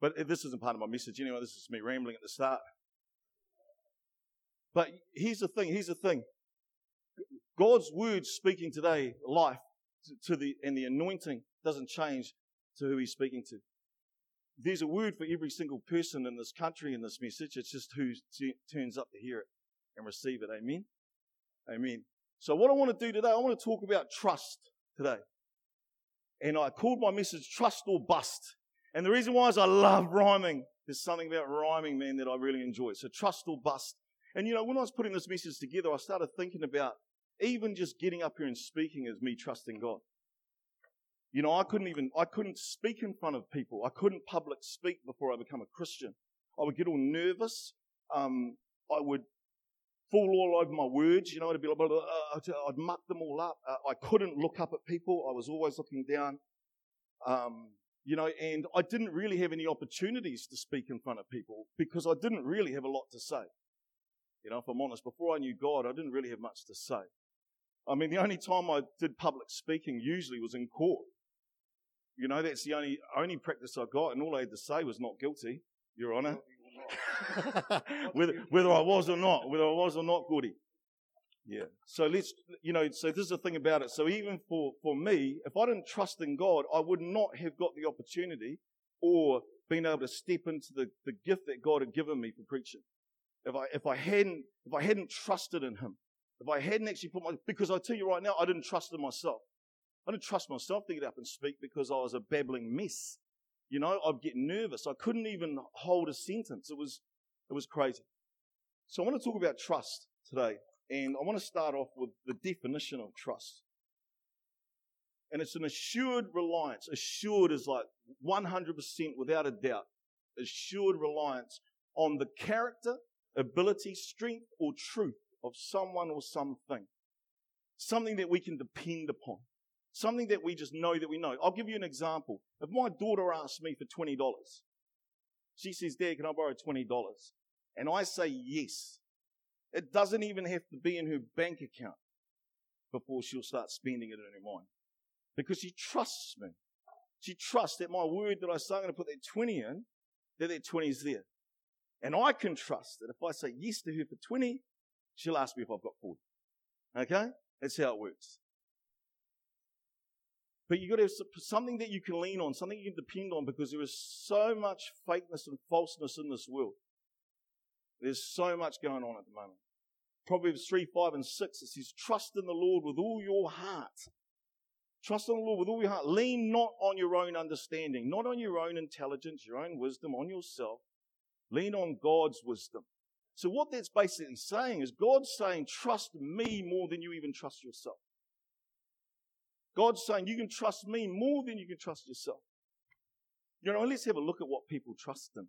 But this isn't part of my message anyway. This is me rambling at the start. But here's the thing. Here's the thing. God's word speaking today, life to the and the anointing doesn't change to who He's speaking to. There's a word for every single person in this country in this message. It's just who t- turns up to hear it and receive it. Amen. Amen. So what I want to do today, I want to talk about trust today. And I called my message Trust or Bust. And the reason why is I love rhyming. There's something about rhyming, man, that I really enjoy. So trust or bust. And you know, when I was putting this message together, I started thinking about even just getting up here and speaking as me trusting God. You know, I couldn't even, I couldn't speak in front of people. I couldn't public speak before I become a Christian. I would get all nervous. Um, I would fall all over my words. You know, I'd be like, blah, blah, blah, I'd muck them all up. Uh, I couldn't look up at people. I was always looking down. Um, you know, and I didn't really have any opportunities to speak in front of people because I didn't really have a lot to say. You know, if I'm honest, before I knew God, I didn't really have much to say. I mean, the only time I did public speaking usually was in court. You know, that's the only only practice I got, and all I had to say was not guilty, Your Honour. whether, whether I was or not, whether I was or not goody. Yeah. So let's, you know, so this is the thing about it. So even for, for me, if I didn't trust in God, I would not have got the opportunity or been able to step into the, the gift that God had given me for preaching. If I, if I hadn't, if I hadn't trusted in Him, if I hadn't actually put my, because I tell you right now, I didn't trust in myself. I didn't trust myself to get up and speak because I was a babbling mess. You know, I'd get nervous. I couldn't even hold a sentence. It was, it was crazy. So I want to talk about trust today. And I want to start off with the definition of trust. And it's an assured reliance. Assured is like 100% without a doubt. Assured reliance on the character, ability, strength, or truth of someone or something. Something that we can depend upon. Something that we just know that we know. I'll give you an example. If my daughter asks me for $20, she says, Dad, can I borrow $20? And I say yes. It doesn't even have to be in her bank account before she'll start spending it in her mind. Because she trusts me. She trusts that my word that I say I'm going to put that 20 in, that that 20 is there. And I can trust that if I say yes to her for 20, she'll ask me if I've got 40. Okay? That's how it works. But you've got to have something that you can lean on, something you can depend on because there is so much fakeness and falseness in this world. There's so much going on at the moment. Proverbs 3, 5, and 6, it says, Trust in the Lord with all your heart. Trust in the Lord with all your heart. Lean not on your own understanding, not on your own intelligence, your own wisdom, on yourself. Lean on God's wisdom. So, what that's basically saying is God's saying, Trust me more than you even trust yourself. God's saying, You can trust me more than you can trust yourself. You know, let's have a look at what people trust in.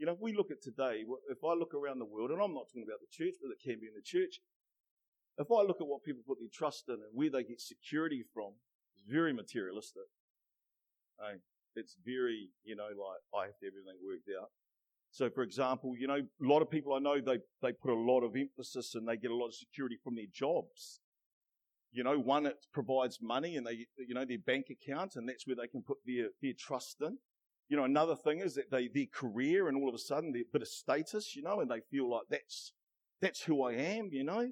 You know, if we look at today, if I look around the world, and I'm not talking about the church, but it can be in the church, if I look at what people put their trust in and where they get security from, it's very materialistic. It's very, you know, like I have to have everything worked out. So, for example, you know, a lot of people I know, they, they put a lot of emphasis and they get a lot of security from their jobs. You know, one, it provides money and they, you know, their bank account and that's where they can put their, their trust in. You know, another thing is that they, their career and all of a sudden their bit of status, you know, and they feel like that's, that's who I am, you know.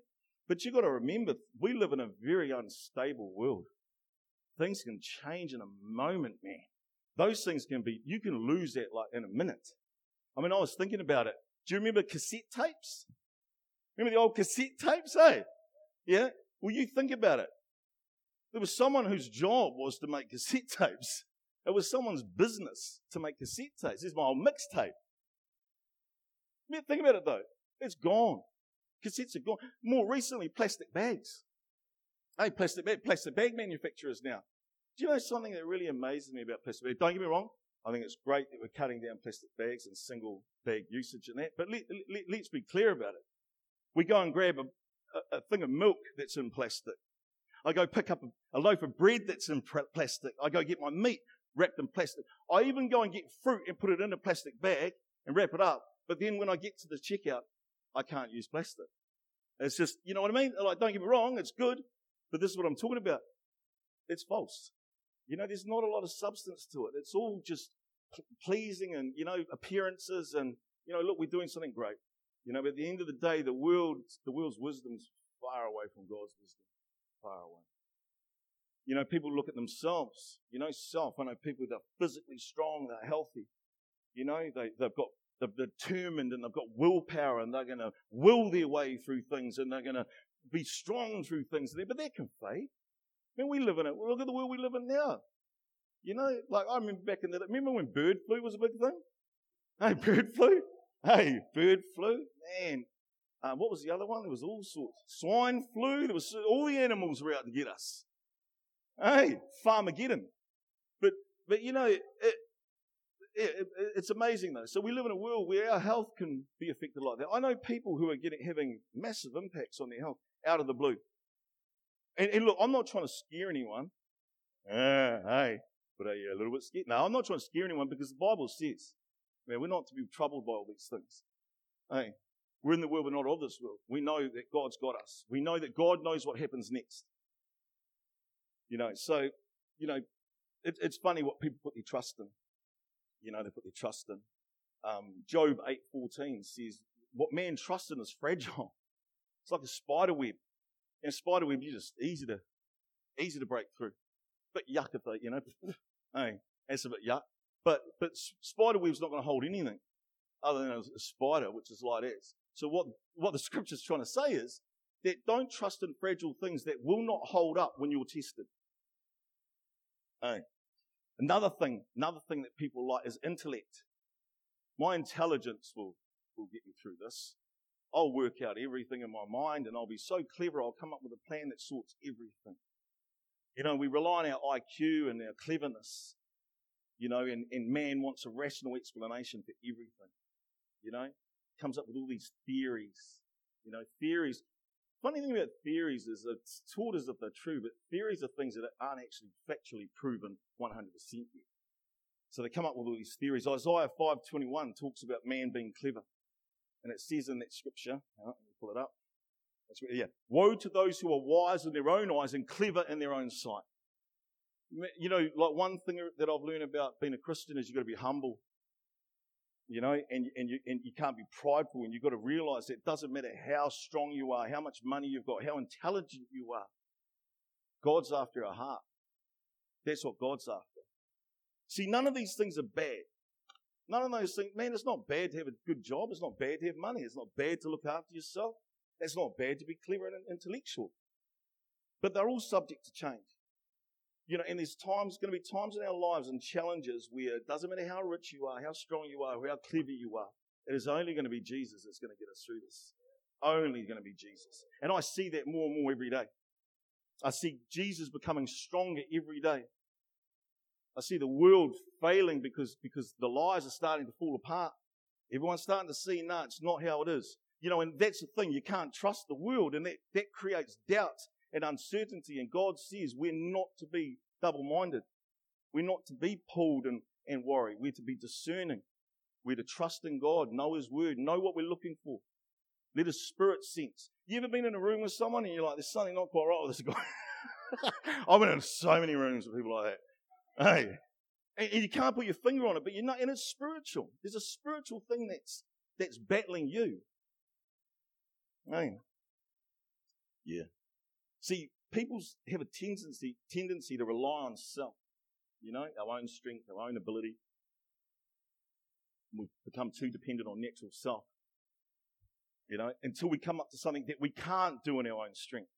But you've got to remember, we live in a very unstable world. Things can change in a moment, man. Those things can be, you can lose that like in a minute. I mean, I was thinking about it. Do you remember cassette tapes? Remember the old cassette tapes, eh? Yeah? Well, you think about it. There was someone whose job was to make cassette tapes. It was someone's business to make cassette tapes. This is my old mixtape. Think about it though. It's gone. Cassettes are gone. More recently, plastic bags. Hey, plastic bag, plastic bag manufacturers now. Do you know something that really amazes me about plastic bags? Don't get me wrong. I think it's great that we're cutting down plastic bags and single bag usage and that. But let, let, us be clear about it. We go and grab a, a, a thing of milk that's in plastic. I go pick up a, a loaf of bread that's in plastic. I go get my meat wrapped in plastic. I even go and get fruit and put it in a plastic bag and wrap it up. But then when I get to the checkout, I can't use plastic. It's just, you know what I mean? Like, don't get me wrong, it's good, but this is what I'm talking about. It's false. You know, there's not a lot of substance to it. It's all just pleasing and, you know, appearances and, you know, look, we're doing something great. You know, but at the end of the day, the world, the world's wisdom's far away from God's wisdom. Far away. You know, people look at themselves. You know, self. I know people that are physically strong, they're healthy. You know, they, they've got, they're determined and they've got willpower and they're going to will their way through things and they're going to be strong through things. But they can fade. I mean, we live in it. Look at the world we live in now. You know, like I remember back in the, remember when bird flu was a big thing? Hey, bird flu? Hey, bird flu? Man, um, what was the other one? There was all sorts. Swine flu. There was all the animals were out to get us. Hey, Farmageddon. But, but you know, it, it, it, it's amazing though. So we live in a world where our health can be affected like that. I know people who are getting, having massive impacts on their health out of the blue. And, and look, I'm not trying to scare anyone. Uh, hey, but are you a little bit scared? No, I'm not trying to scare anyone because the Bible says, man, we're not to be troubled by all these things. Hey, we're in the world, we're not of this world. We know that God's got us. We know that God knows what happens next. You know, so, you know, it, it's funny what people put their trust in. You know, they put their trust in. Um, Job 8.14 says, what man trusts in is fragile. It's like a spider web. And spider web, you just easy to, easy to break through. But yuck if they, you know, hey, that's a bit yuck. But, but spider web's not going to hold anything other than a, a spider, which is light as. So what, what the scripture's trying to say is that don't trust in fragile things that will not hold up when you're tested. Hey. Another thing, another thing that people like is intellect. My intelligence will, will get me through this. I'll work out everything in my mind and I'll be so clever, I'll come up with a plan that sorts everything. You know, we rely on our IQ and our cleverness, you know, and, and man wants a rational explanation for everything, you know, comes up with all these theories, you know, theories. Funny thing about theories is it's taught as if they're true, but theories are things that aren't actually factually proven 100% yet. So they come up with all these theories. Isaiah 5:21 talks about man being clever. And it says in that scripture, let me pull it up. That's yeah. Woe to those who are wise in their own eyes and clever in their own sight. You know, like one thing that I've learned about being a Christian is you've got to be humble. You know, and, and, you, and you can't be prideful and you've got to realize that it doesn't matter how strong you are, how much money you've got, how intelligent you are. God's after our heart. That's what God's after. See, none of these things are bad. None of those things, man, it's not bad to have a good job. It's not bad to have money. It's not bad to look after yourself. It's not bad to be clever and intellectual. But they're all subject to change. You know, and there's times, going to be times in our lives and challenges where it doesn't matter how rich you are, how strong you are, how clever you are. It is only going to be Jesus that's going to get us through this. Only going to be Jesus. And I see that more and more every day. I see Jesus becoming stronger every day. I see the world failing because, because the lies are starting to fall apart. Everyone's starting to see, no, it's not how it is. You know, and that's the thing. You can't trust the world, and that, that creates doubt and uncertainty. And God says we're not to be double minded. We're not to be pulled and, and worry. We're to be discerning. We're to trust in God, know His word, know what we're looking for. Let His spirit sense. You ever been in a room with someone and you're like, there's something not quite right with this guy? I've been in so many rooms with people like that. Hey. And, you can't put your finger on it, but you know, and it's spiritual. There's a spiritual thing that's, that's battling you. Hey. Yeah. See, people have a tendency, tendency to rely on self, you know, our own strength, our own ability. We've become too dependent on natural self, you know, until we come up to something that we can't do in our own strength,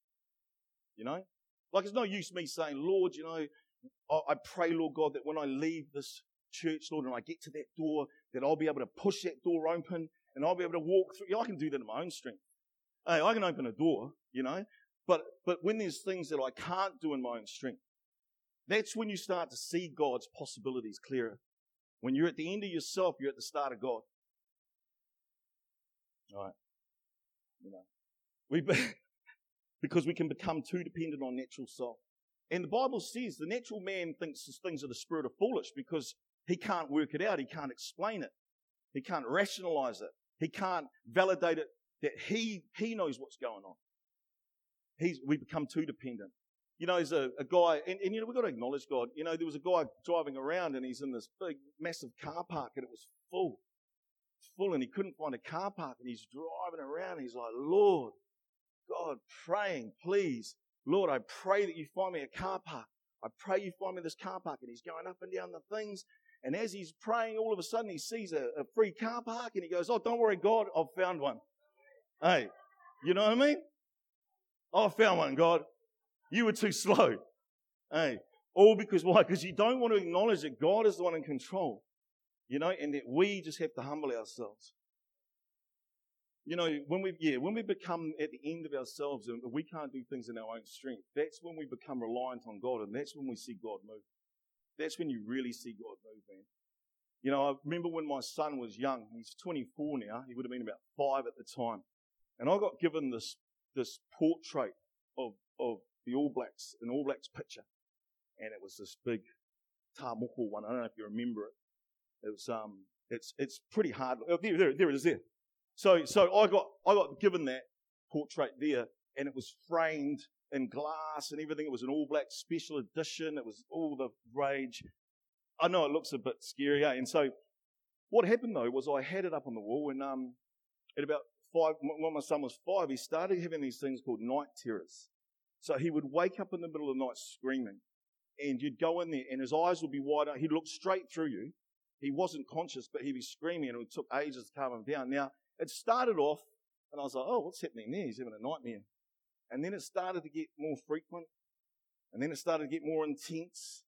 you know. Like it's no use me saying, Lord, you know, I pray, Lord God, that when I leave this church, Lord, and I get to that door, that I'll be able to push that door open and I'll be able to walk through. Yeah, I can do that in my own strength. Hey, I can open a door, you know, but, but when there's things that I can't do in my own strength, that's when you start to see God's possibilities clearer. When you're at the end of yourself, you're at the start of God. All right. You know, we, because we can become too dependent on natural self. And the Bible says the natural man thinks things of the spirit are foolish because he can't work it out. He can't explain it. He can't rationalize it. He can't validate it that he, he knows what's going on. He's, we become too dependent. You know, there's a, a guy, and, and you know, we've got to acknowledge God. You know, there was a guy driving around and he's in this big, massive car park and it was full. Full and he couldn't find a car park and he's driving around and he's like, Lord, God, praying, please. Lord, I pray that you find me a car park. I pray you find me this car park. And he's going up and down the things. And as he's praying, all of a sudden he sees a, a free car park and he goes, Oh, don't worry, God, I've found one. Hey, you know what I mean? Oh, I found one, God. You were too slow. Hey, all because why? Because you don't want to acknowledge that God is the one in control, you know, and that we just have to humble ourselves. You know, when we yeah, when we become at the end of ourselves and we can't do things in our own strength, that's when we become reliant on God, and that's when we see God move. That's when you really see God move, man. You know, I remember when my son was young. He's 24 now. He would have been about five at the time, and I got given this this portrait of of the All Blacks, an All Blacks picture. And it was this big tā moko one. I don't know if you remember it. It was, um, it's, it's pretty hard. Oh, there, there, there it is there. So, so I got, I got given that portrait there and it was framed in glass and everything. It was an All Black special edition. It was all the rage. I know it looks a bit scary, eh? And so what happened though was I had it up on the wall and, um, at about five, when my son was five, he started having these things called night terrors. So he would wake up in the middle of the night screaming, and you'd go in there, and his eyes would be wide open. He'd look straight through you. He wasn't conscious, but he'd be screaming, and it took ages to calm him down. Now, it started off, and I was like, oh, what's happening there? He's having a nightmare. And then it started to get more frequent, and then it started to get more intense,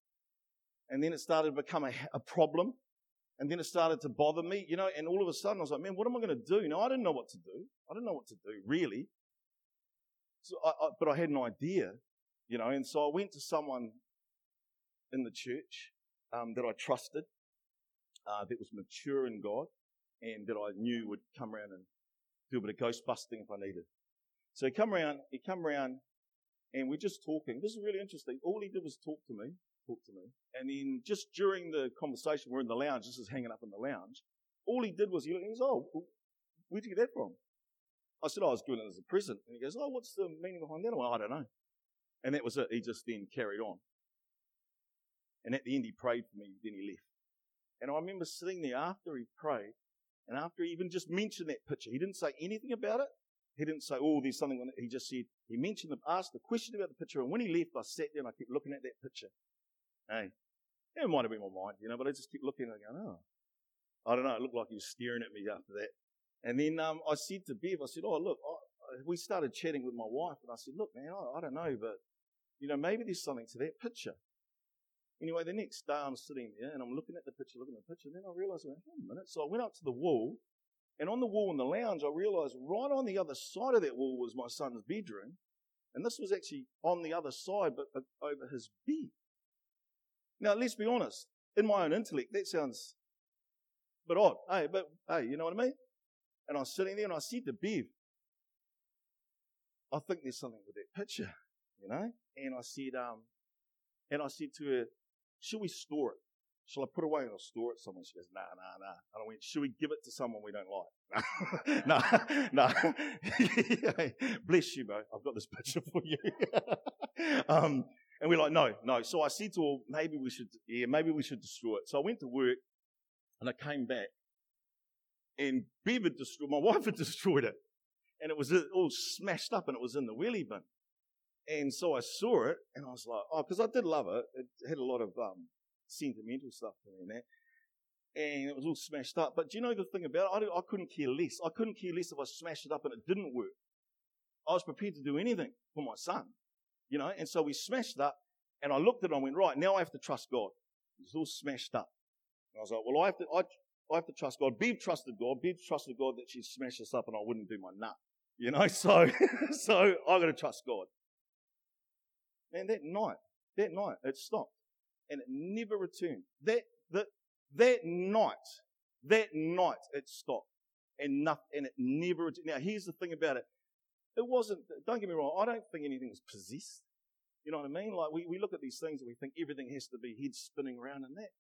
and then it started to become a, a problem, and then it started to bother me, you know, and all of a sudden I was like, man, what am I going to do? Now, I didn't know what to do. I didn't know what to do, really. So I, I, but I had an idea, you know, and so I went to someone in the church um, that I trusted, uh, that was mature in God, and that I knew would come around and do a bit of ghost busting if I needed. So he come around, he come around, and we're just talking. This is really interesting. All he did was talk to me, talk to me, and then just during the conversation, we're in the lounge. This is hanging up in the lounge. All he did was he, looked and he was, oh, where'd you get that from? I said, oh, I was given it as a present. And he goes, oh, what's the meaning behind that? Well, I don't know. And that was it. He just then carried on. And at the end, he prayed for me, then he left. And I remember sitting there after he prayed, and after he even just mentioned that picture, he didn't say anything about it. He didn't say, oh, there's something on it. He just said, he mentioned, asked the question about the picture, and when he left, I sat there and I kept looking at that picture. Hey, it might have been my mind, you know, but I just kept looking and going, oh, I don't know. It looked like he was staring at me after that. And then um, I said to Bev, I said, oh, look, I, we started chatting with my wife, and I said, look, man, I, I don't know, but, you know, maybe there's something to that picture. Anyway, the next day I'm sitting there and I'm looking at the picture, looking at the picture, and then I realized, wait a minute. So I went up to the wall, and on the wall in the lounge, I realized right on the other side of that wall was my son's bedroom. And this was actually on the other side, but over his bed. Now, let's be honest. In my own intellect, that sounds a bit odd. Hey, but hey, you know what I mean? And I was sitting there and I said to Bev, I think there's something with that picture, you know? And I said, um, and I said to her, should we store it? Shall I put away and I'll store it somewhere? She goes, nah, nah, nah. And I went, should we give it to someone we don't like? no, no. Bless you, bro. I've got this picture for you. um, and we're like, no, no. So I said to her, maybe we should, yeah, maybe we should destroy it. So I went to work and I came back and Bev had destroyed, my wife had destroyed it. And it was all smashed up and it was in the wheelie bin. And so I saw it and I was like, oh, because I did love it. It had a lot of um, sentimental stuff in there. And it was all smashed up. But do you know the thing about it? I, I couldn't care less. I couldn't care less if I smashed it up and it didn't work. I was prepared to do anything for my son, you know. And so we smashed up and I looked at it and I went, right, now I have to trust God. It's all smashed up. And I was like, well, I have to, I, I have to trust God. Bev trusted God. Bev trusted God that she'd smash us up and I wouldn't do my nut. You know, so, so I got to trust God. Man, that night, that night, it stopped and it never returned. That, that, that night, that night, it stopped and nothing, and it never returned. Now, here's the thing about it. It wasn't, don't get me wrong, I don't think anything was possessed. You know what I mean? Like, we, we look at these things and we think everything has to be head spinning around and that.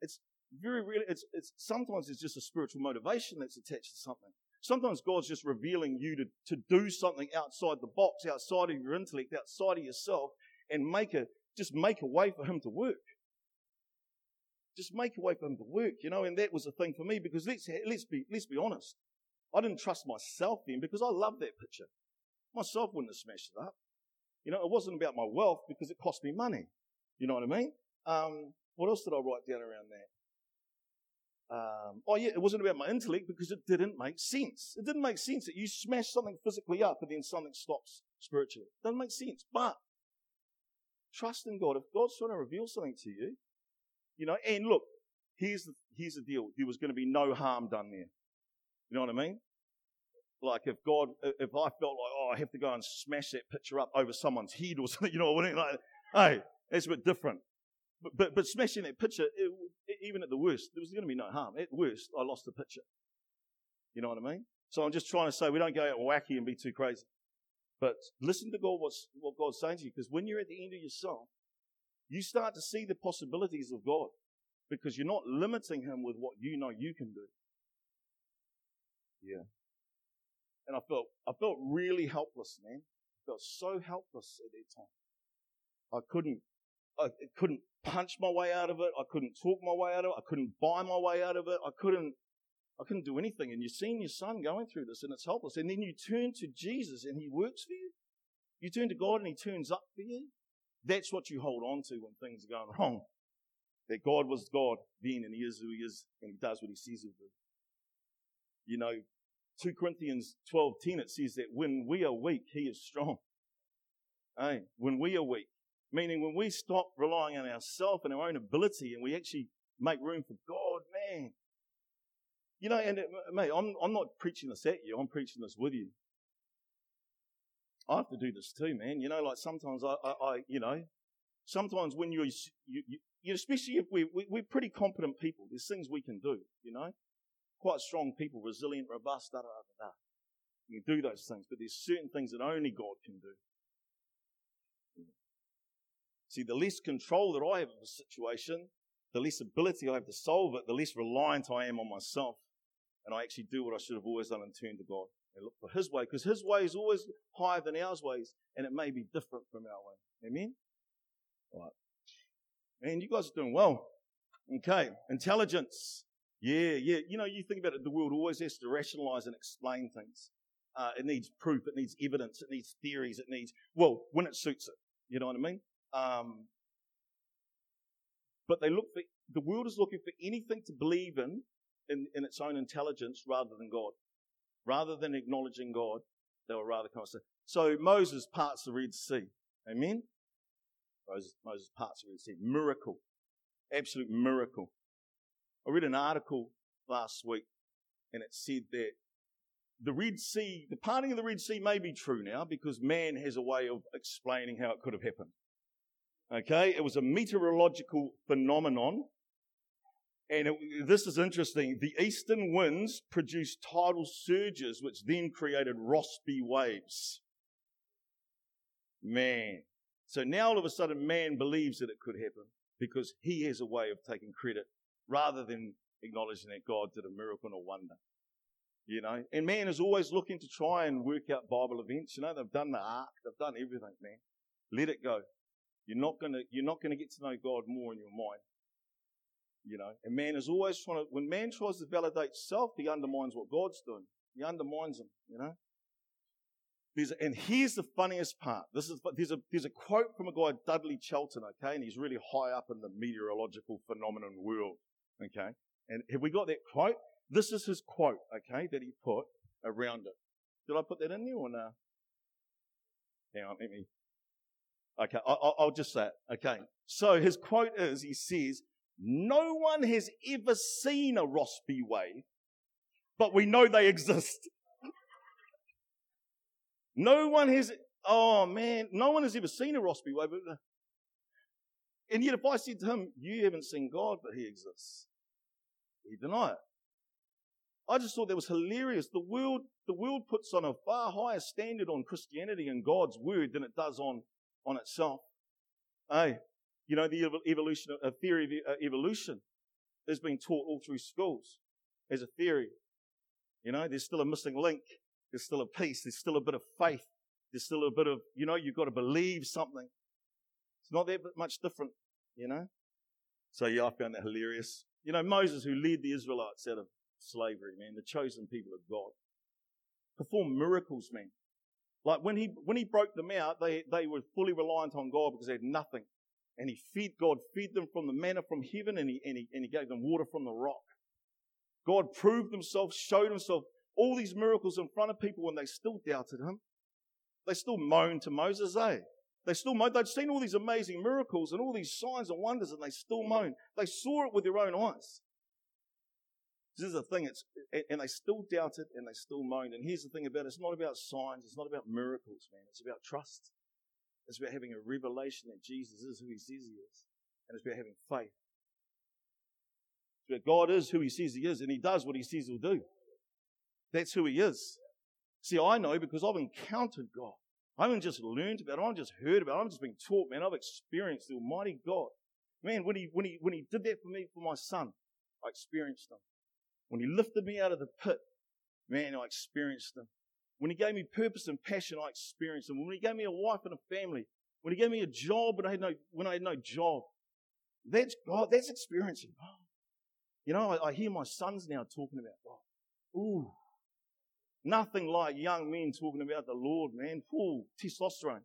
It's, very really, it's, it's, sometimes it's just a spiritual motivation that's attached to something. Sometimes God's just revealing you to, to do something outside the box, outside of your intellect, outside of yourself. and make a, just make a way for him to work. Just make a way for him to work, you know, and that was a thing for me because let's, let's be, let's be honest. I didn't trust myself then because I loved that picture. Myself wouldn't have smashed it up. You know, it wasn't about my wealth because it cost me money. You know what I mean? Um, what else did I write down around that? Um, oh yeah, it wasn't about my intellect because it didn't make sense. It didn't make sense that you smash something physically up and then something stops spiritually. It doesn't make sense. But trust in God. If God's trying to reveal something to you, you know, and look, here's the, here's the deal. There was going to be no harm done there. You know what I mean? Like if God, if I felt like, oh, I have to go and smash that picture up over someone's head or something, you know what I mean? Like, hey, that's a bit different. But, but, but smashing that picture, it, even at the worst, there was going to be no harm. At worst, I lost the picture. You know what I mean? So I'm just trying to say we don't go out wacky and be too crazy. But listen to God, what's, what God's saying to you, because when you're at the end of yourself, you start to see the possibilities of God because you're not limiting Him with what you know you can do. Yeah. And I felt, I felt really helpless, man. I felt so helpless at that time. I couldn't, I couldn't punch my way out of it. I couldn't talk my way out of it. I couldn't buy my way out of it. I couldn't, I couldn't do anything. And you're seeing your son going through this and it's helpless. And then you turn to Jesus and he works for you. You turn to God and he turns up for you. That's what you hold on to when things are going wrong. That God was God then and he is who he is and he does what he says he'll do. You know, 2 Corinthians 12:10 it says that when we are weak, he is strong. Hey, when we are weak, meaning when we stop relying on ourselves and our own ability and we actually make room for God, man. You know, and it, mate, I'm, I'm not preaching this at you, I'm preaching this with you. I have to do this too, man. You know, like sometimes I, I, I you know, sometimes when you're, you, you, especially if we, we, we're pretty competent people, there's things we can do, you know quite strong people, resilient, robust, da da da da. You can do those things, but there's certain things that only God can do. See, the less control that I have of a situation, the less ability I have to solve it, the less reliant I am on myself. And I actually do what I should have always done and turn to God and look for His way, because His way is always higher than our ways, and it may be different from our way. Amen? All right. Man, you guys are doing well. Okay. Intelligence. Yeah, yeah. You know, you think about it, the world always has to rationalize and explain things. Uh, it needs proof, it needs evidence, it needs theories, it needs, well, when it suits it. You know what I mean? Um, but they look for, the world is looking for anything to believe in, in, in its own intelligence rather than God. Rather than acknowledging God, they were rather say, so Moses parts the Red Sea. Amen? Moses, Moses parts the Red Sea. Miracle. Absolute miracle. I read an article last week and it said that the Red Sea, the parting of the Red Sea may be true now because man has a way of explaining how it could have happened. Okay, it was a meteorological phenomenon. And it, this is interesting. The eastern winds produced tidal surges, which then created Rossby waves. Man. So now all of a sudden, man believes that it could happen because he has a way of taking credit rather than acknowledging that God did a miracle and a wonder. You know, and man is always looking to try and work out Bible events. You know, they've done the ark, they've done everything, man. Let it go. You're not gonna, you're not gonna get to know God more in your mind. You know, and man is always trying to, when man tries to validate self, he undermines what God's doing. He undermines him, you know. There's, and here's the funniest part. This is, there's a, there's a quote from a guy, Dudley Chelton, okay, and he's really high up in the meteorological phenomenon world. Okay. And have we got that quote? This is his quote, okay, that he put around it. Did I put that in there or no? Hang on, let me. Okay, I'll, I'll just say it. Okay. So his quote is, he says, no one has ever seen a Rossby wave, but we know they exist. no one has, oh man, no one has ever seen a Rossby wave, but and yet, if I said to him, You haven't seen God, but He exists, he'd deny it. I just thought that was hilarious. The world, the world puts on a far higher standard on Christianity and God's word than it does on, on itself. Hey, you know, the evolution, a theory of uh, evolution is being taught all through schools as a theory. You know, there's still a missing link. There's still a piece. There's still a bit of faith. There's still a bit of, you know, you've got to believe something. It's not that much different, you know? So yeah, I found that hilarious. You know, Moses, who led the Israelites out of slavery, man, the chosen people of God, performed miracles, man. Like when he when he broke them out, they, they were fully reliant on God because they had nothing. And he fed God fed them from the manna from heaven and he, and he and he gave them water from the rock. God proved himself, showed himself all these miracles in front of people and they still doubted him. They still moaned to Moses, eh? They still moaned. They'd seen all these amazing miracles and all these signs and wonders and they still moaned. They saw it with their own eyes. This is the thing, it's, and they still doubted and they still moaned. And here's the thing about it, it's not about signs, it's not about miracles, man. It's about trust. It's about having a revelation that Jesus is who he says he is. And it's about having faith. It's about God is who he says he is and he does what he says he'll do. That's who he is. See, I know because I've encountered God. I haven't just learned about it, I haven't just heard about it, I've just been taught, man. I've experienced the Almighty God. Man, when he, when he, when he did that for me, for my son, I experienced him. When he lifted me out of the pit, man, I experienced him. When he gave me purpose and passion, I experienced him. When he gave me a wife and a family, when he gave me a job when I had no, when I had no job, that's God, that's experiencing. You know, I, I hear my sons now talking about God. Ooh, nothing like young men talking about the Lord, man. Ooh, testosterone.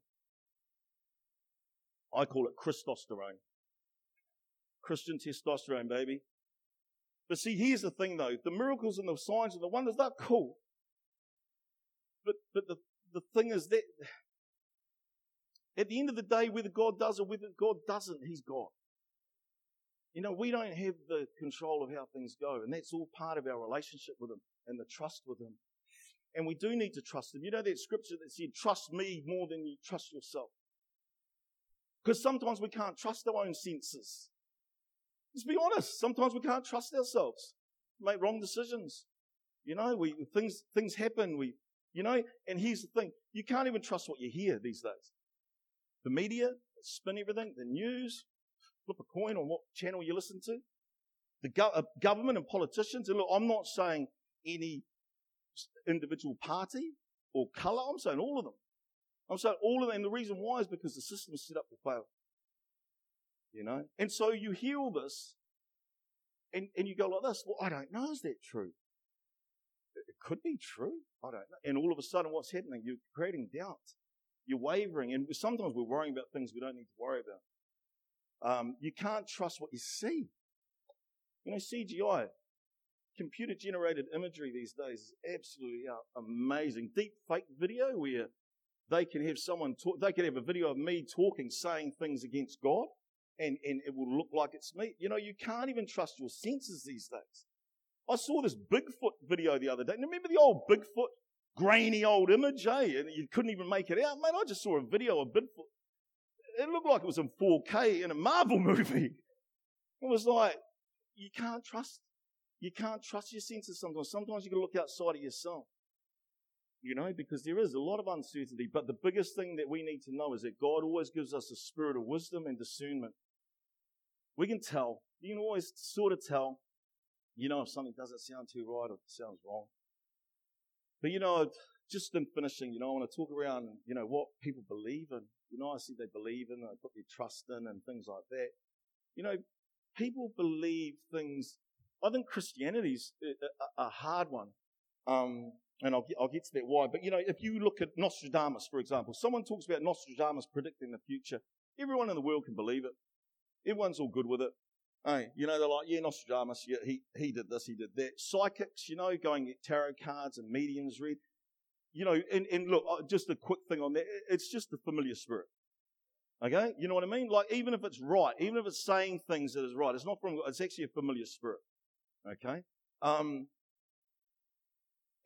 I call it Christosterone. Christian testosterone, baby. But see, here's the thing though. The miracles and the signs and the wonders, they're cool. But, but the, the thing is that at the end of the day, whether God does or whether God doesn't, He's God. You know, we don't have the control of how things go, and that's all part of our relationship with Him and the trust with Him. And we do need to trust Him. You know that scripture that said, trust me more than you trust yourself. Because sometimes we can't trust our own senses. Let's be honest. Sometimes we can't trust ourselves. Make wrong decisions. You know, we, things, things happen. We, you know, and here's the thing. You can't even trust what you hear these days. The media, spin everything, the news, flip a coin on what channel you listen to. The go- uh, government and politicians, and look, I'm not saying any individual party or colour, I'm saying all of them. I'm saying all of them, and the reason why is because the system is set up to fail. You know? And so you hear all this, and, and you go like this, well, I don't know, is that true? It could be true. I don't know. And all of a sudden, what's happening? You're creating doubt. You're wavering. And sometimes we're worrying about things we don't need to worry about. Um, you can't trust what you see. You know, CGI, computer generated imagery these days is absolutely amazing. Deep fake video where they can have someone talk, they can have a video of me talking, saying things against God and, and it will look like it's me. You know, you can't even trust your senses these days. I saw this Bigfoot video the other day. Remember the old Bigfoot, grainy old image, eh? And you couldn't even make it out. Man, I just saw a video of Bigfoot. It looked like it was in 4K in a Marvel movie. It was like, you can't trust, you can't trust your senses sometimes. Sometimes you gotta look outside of yourself. You know, because there is a lot of uncertainty. But the biggest thing that we need to know is that God always gives us a spirit of wisdom and discernment. We can tell. You can always sort of tell, you know, if something doesn't sound too right or sounds wrong. But you know, just in finishing, you know, I want to talk around, you know, what people believe in. You know, I see they believe in, they put their trust in and things like that. You know, people believe things. I think Christianity's a, a hard one. Um, and I'll get, I'll get to that why. But you know, if you look at Nostradamus, for example, someone talks about Nostradamus predicting the future. Everyone in the world can believe it. Everyone's all good with it. Hey, you know, they're like, yeah, Nostradamus, yeah, he, he did this, he did that. Psychics, you know, going get tarot cards and mediums read. You know, and, and look, uh, just a quick thing on that. It's just the familiar spirit. Okay? You know what I mean? Like, even if it's right, even if it's saying things that is right, it's not from it's actually a familiar spirit. Okay? Um,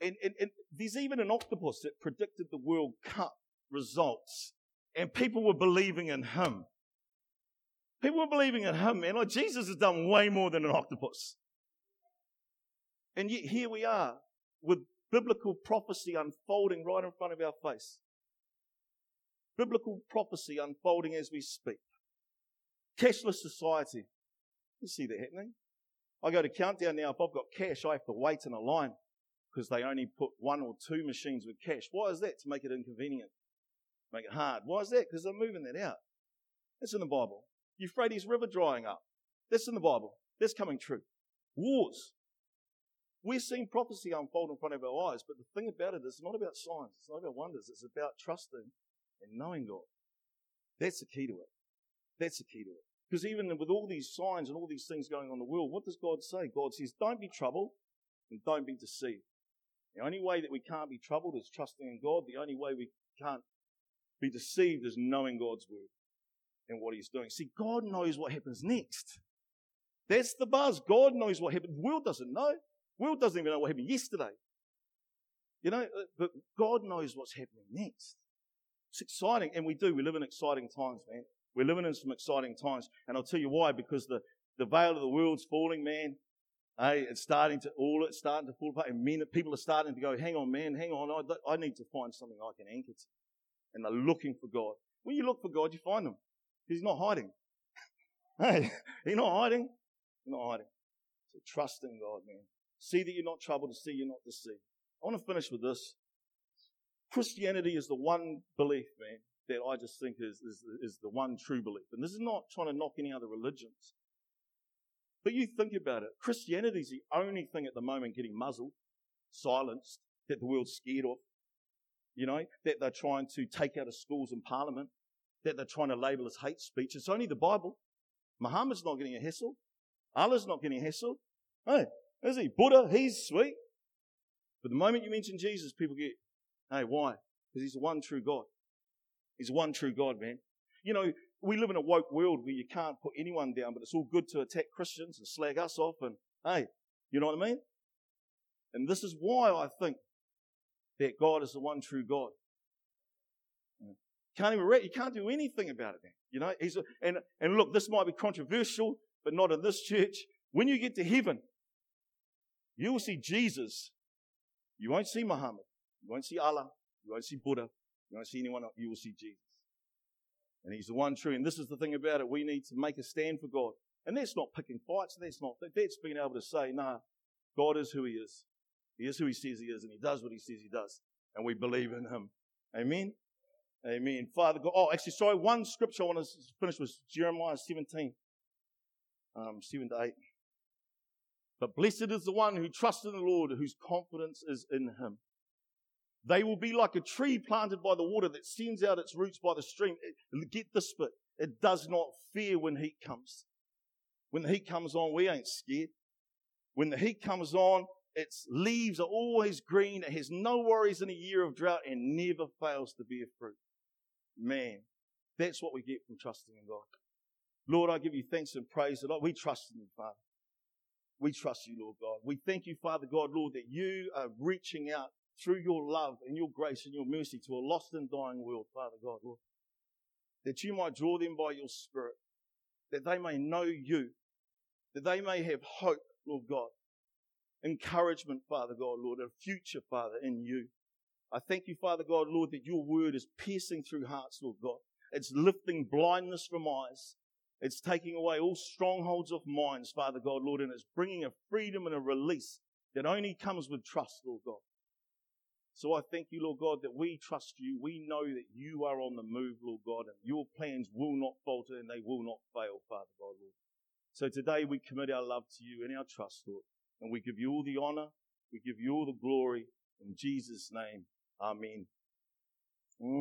and, and, and there's even an octopus that predicted the World Cup results, and people were believing in him. People were believing in him, man. Like Jesus has done way more than an octopus. And yet here we are with biblical prophecy unfolding right in front of our face. Biblical prophecy unfolding as we speak. Cashless society. You see that happening? I go to Countdown now. If I've got cash, I have to wait in a line because they only put one or two machines with cash. Why is that? To make it inconvenient, make it hard. Why is that? Because they're moving that out. That's in the Bible. Euphrates River drying up. That's in the Bible. That's coming true. Wars. We're seeing prophecy unfold in front of our eyes, but the thing about it is it's not about signs, it's not about wonders, it's about trusting and knowing God. That's the key to it. That's the key to it. Because even with all these signs and all these things going on in the world, what does God say? God says, don't be troubled and don't be deceived. The only way that we can't be troubled is trusting in God. The only way we can't be deceived is knowing God's word and what He's doing. See, God knows what happens next. That's the buzz. God knows what happened. The world doesn't know. The world doesn't even know what happened yesterday. You know, uh, but God knows what's happening next. It's exciting, and we do. We live in exciting times, man. We're living in some exciting times, and I'll tell you why. Because the, the veil of the world's falling, man. Hey, it's starting to all it's starting to fall apart, and men, people are starting to go, "Hang on, man, hang on. I, I need to find something I can anchor to." And they're looking for God. When you look for God, you find Him. He's not hiding. hey, He's not hiding. He's not hiding. So trust in God, man. See that you're not troubled, to see you're not deceived. I want to finish with this. Christianity is the one belief, man, that I just think is, is, is the one true belief. And this is not trying to knock any other religions. But you think about it. Christianity is the only thing at the moment getting muzzled, silenced, that the world's scared of. You know, that they're trying to take out of schools and parliament, that they're trying to label as hate speech. It's only the Bible. Muhammad's not getting a hassle. Allah's not getting a hassle. Hey, is he? Buddha, he's sweet. But the moment you mention Jesus, people get, hey, why? Because he's the one true God. He's one true God, man. You know, we live in a woke world where you can't put anyone down, but it's all good to attack Christians and slag us off and, hey, you know what I mean? And this is why I think that God is the one true God. Can't even you can't do anything about it, man. You know, he's a, and and look, this might be controversial, but not in this church. When you get to heaven, you will see Jesus. You won't see Muhammad. You won't see Allah. You won't see Buddha. You won't see anyone. You will see Jesus. And He's the one true. And this is the thing about it. We need to make a stand for God. And that's not picking fights. That's not, that's being able to say, nah, God is who He is. He is who He says He is, and He does what He says He does. And we believe in Him. Amen. Amen. Father God. Oh, actually, sorry, one scripture I want to finish with Jeremiah 17 um, 7 to 8. But blessed is the one who trusts in the Lord, whose confidence is in him. They will be like a tree planted by the water that sends out its roots by the stream. It, get this bit. It does not fear when heat comes. When the heat comes on, we ain't scared. When the heat comes on, its leaves are always green. It has no worries in a year of drought and never fails to bear fruit. Man, that's what we get from trusting in God. Lord, I give you thanks and praise. Lord, we trust in you, Father. We trust you, Lord God. We thank you, Father God, Lord, that you are reaching out through your love and your grace and your mercy to a lost and dying world, Father God, Lord. That you might draw them by your Spirit, that they may know you, that they may have hope, Lord God, encouragement, Father God, Lord, a future, Father, in you. I thank you, Father God, Lord, that your word is piercing through hearts, Lord God. It's lifting blindness from eyes. It's taking away all strongholds of minds, Father God, Lord, and it's bringing a freedom and a release that only comes with trust, Lord God. So I thank you, Lord God, that we trust you. We know that you are on the move, Lord God, and your plans will not falter and they will not fail, Father God, Lord. So today we commit our love to you and our trust, Lord, and we give you all the honor, we give you all the glory. In Jesus' name, Amen.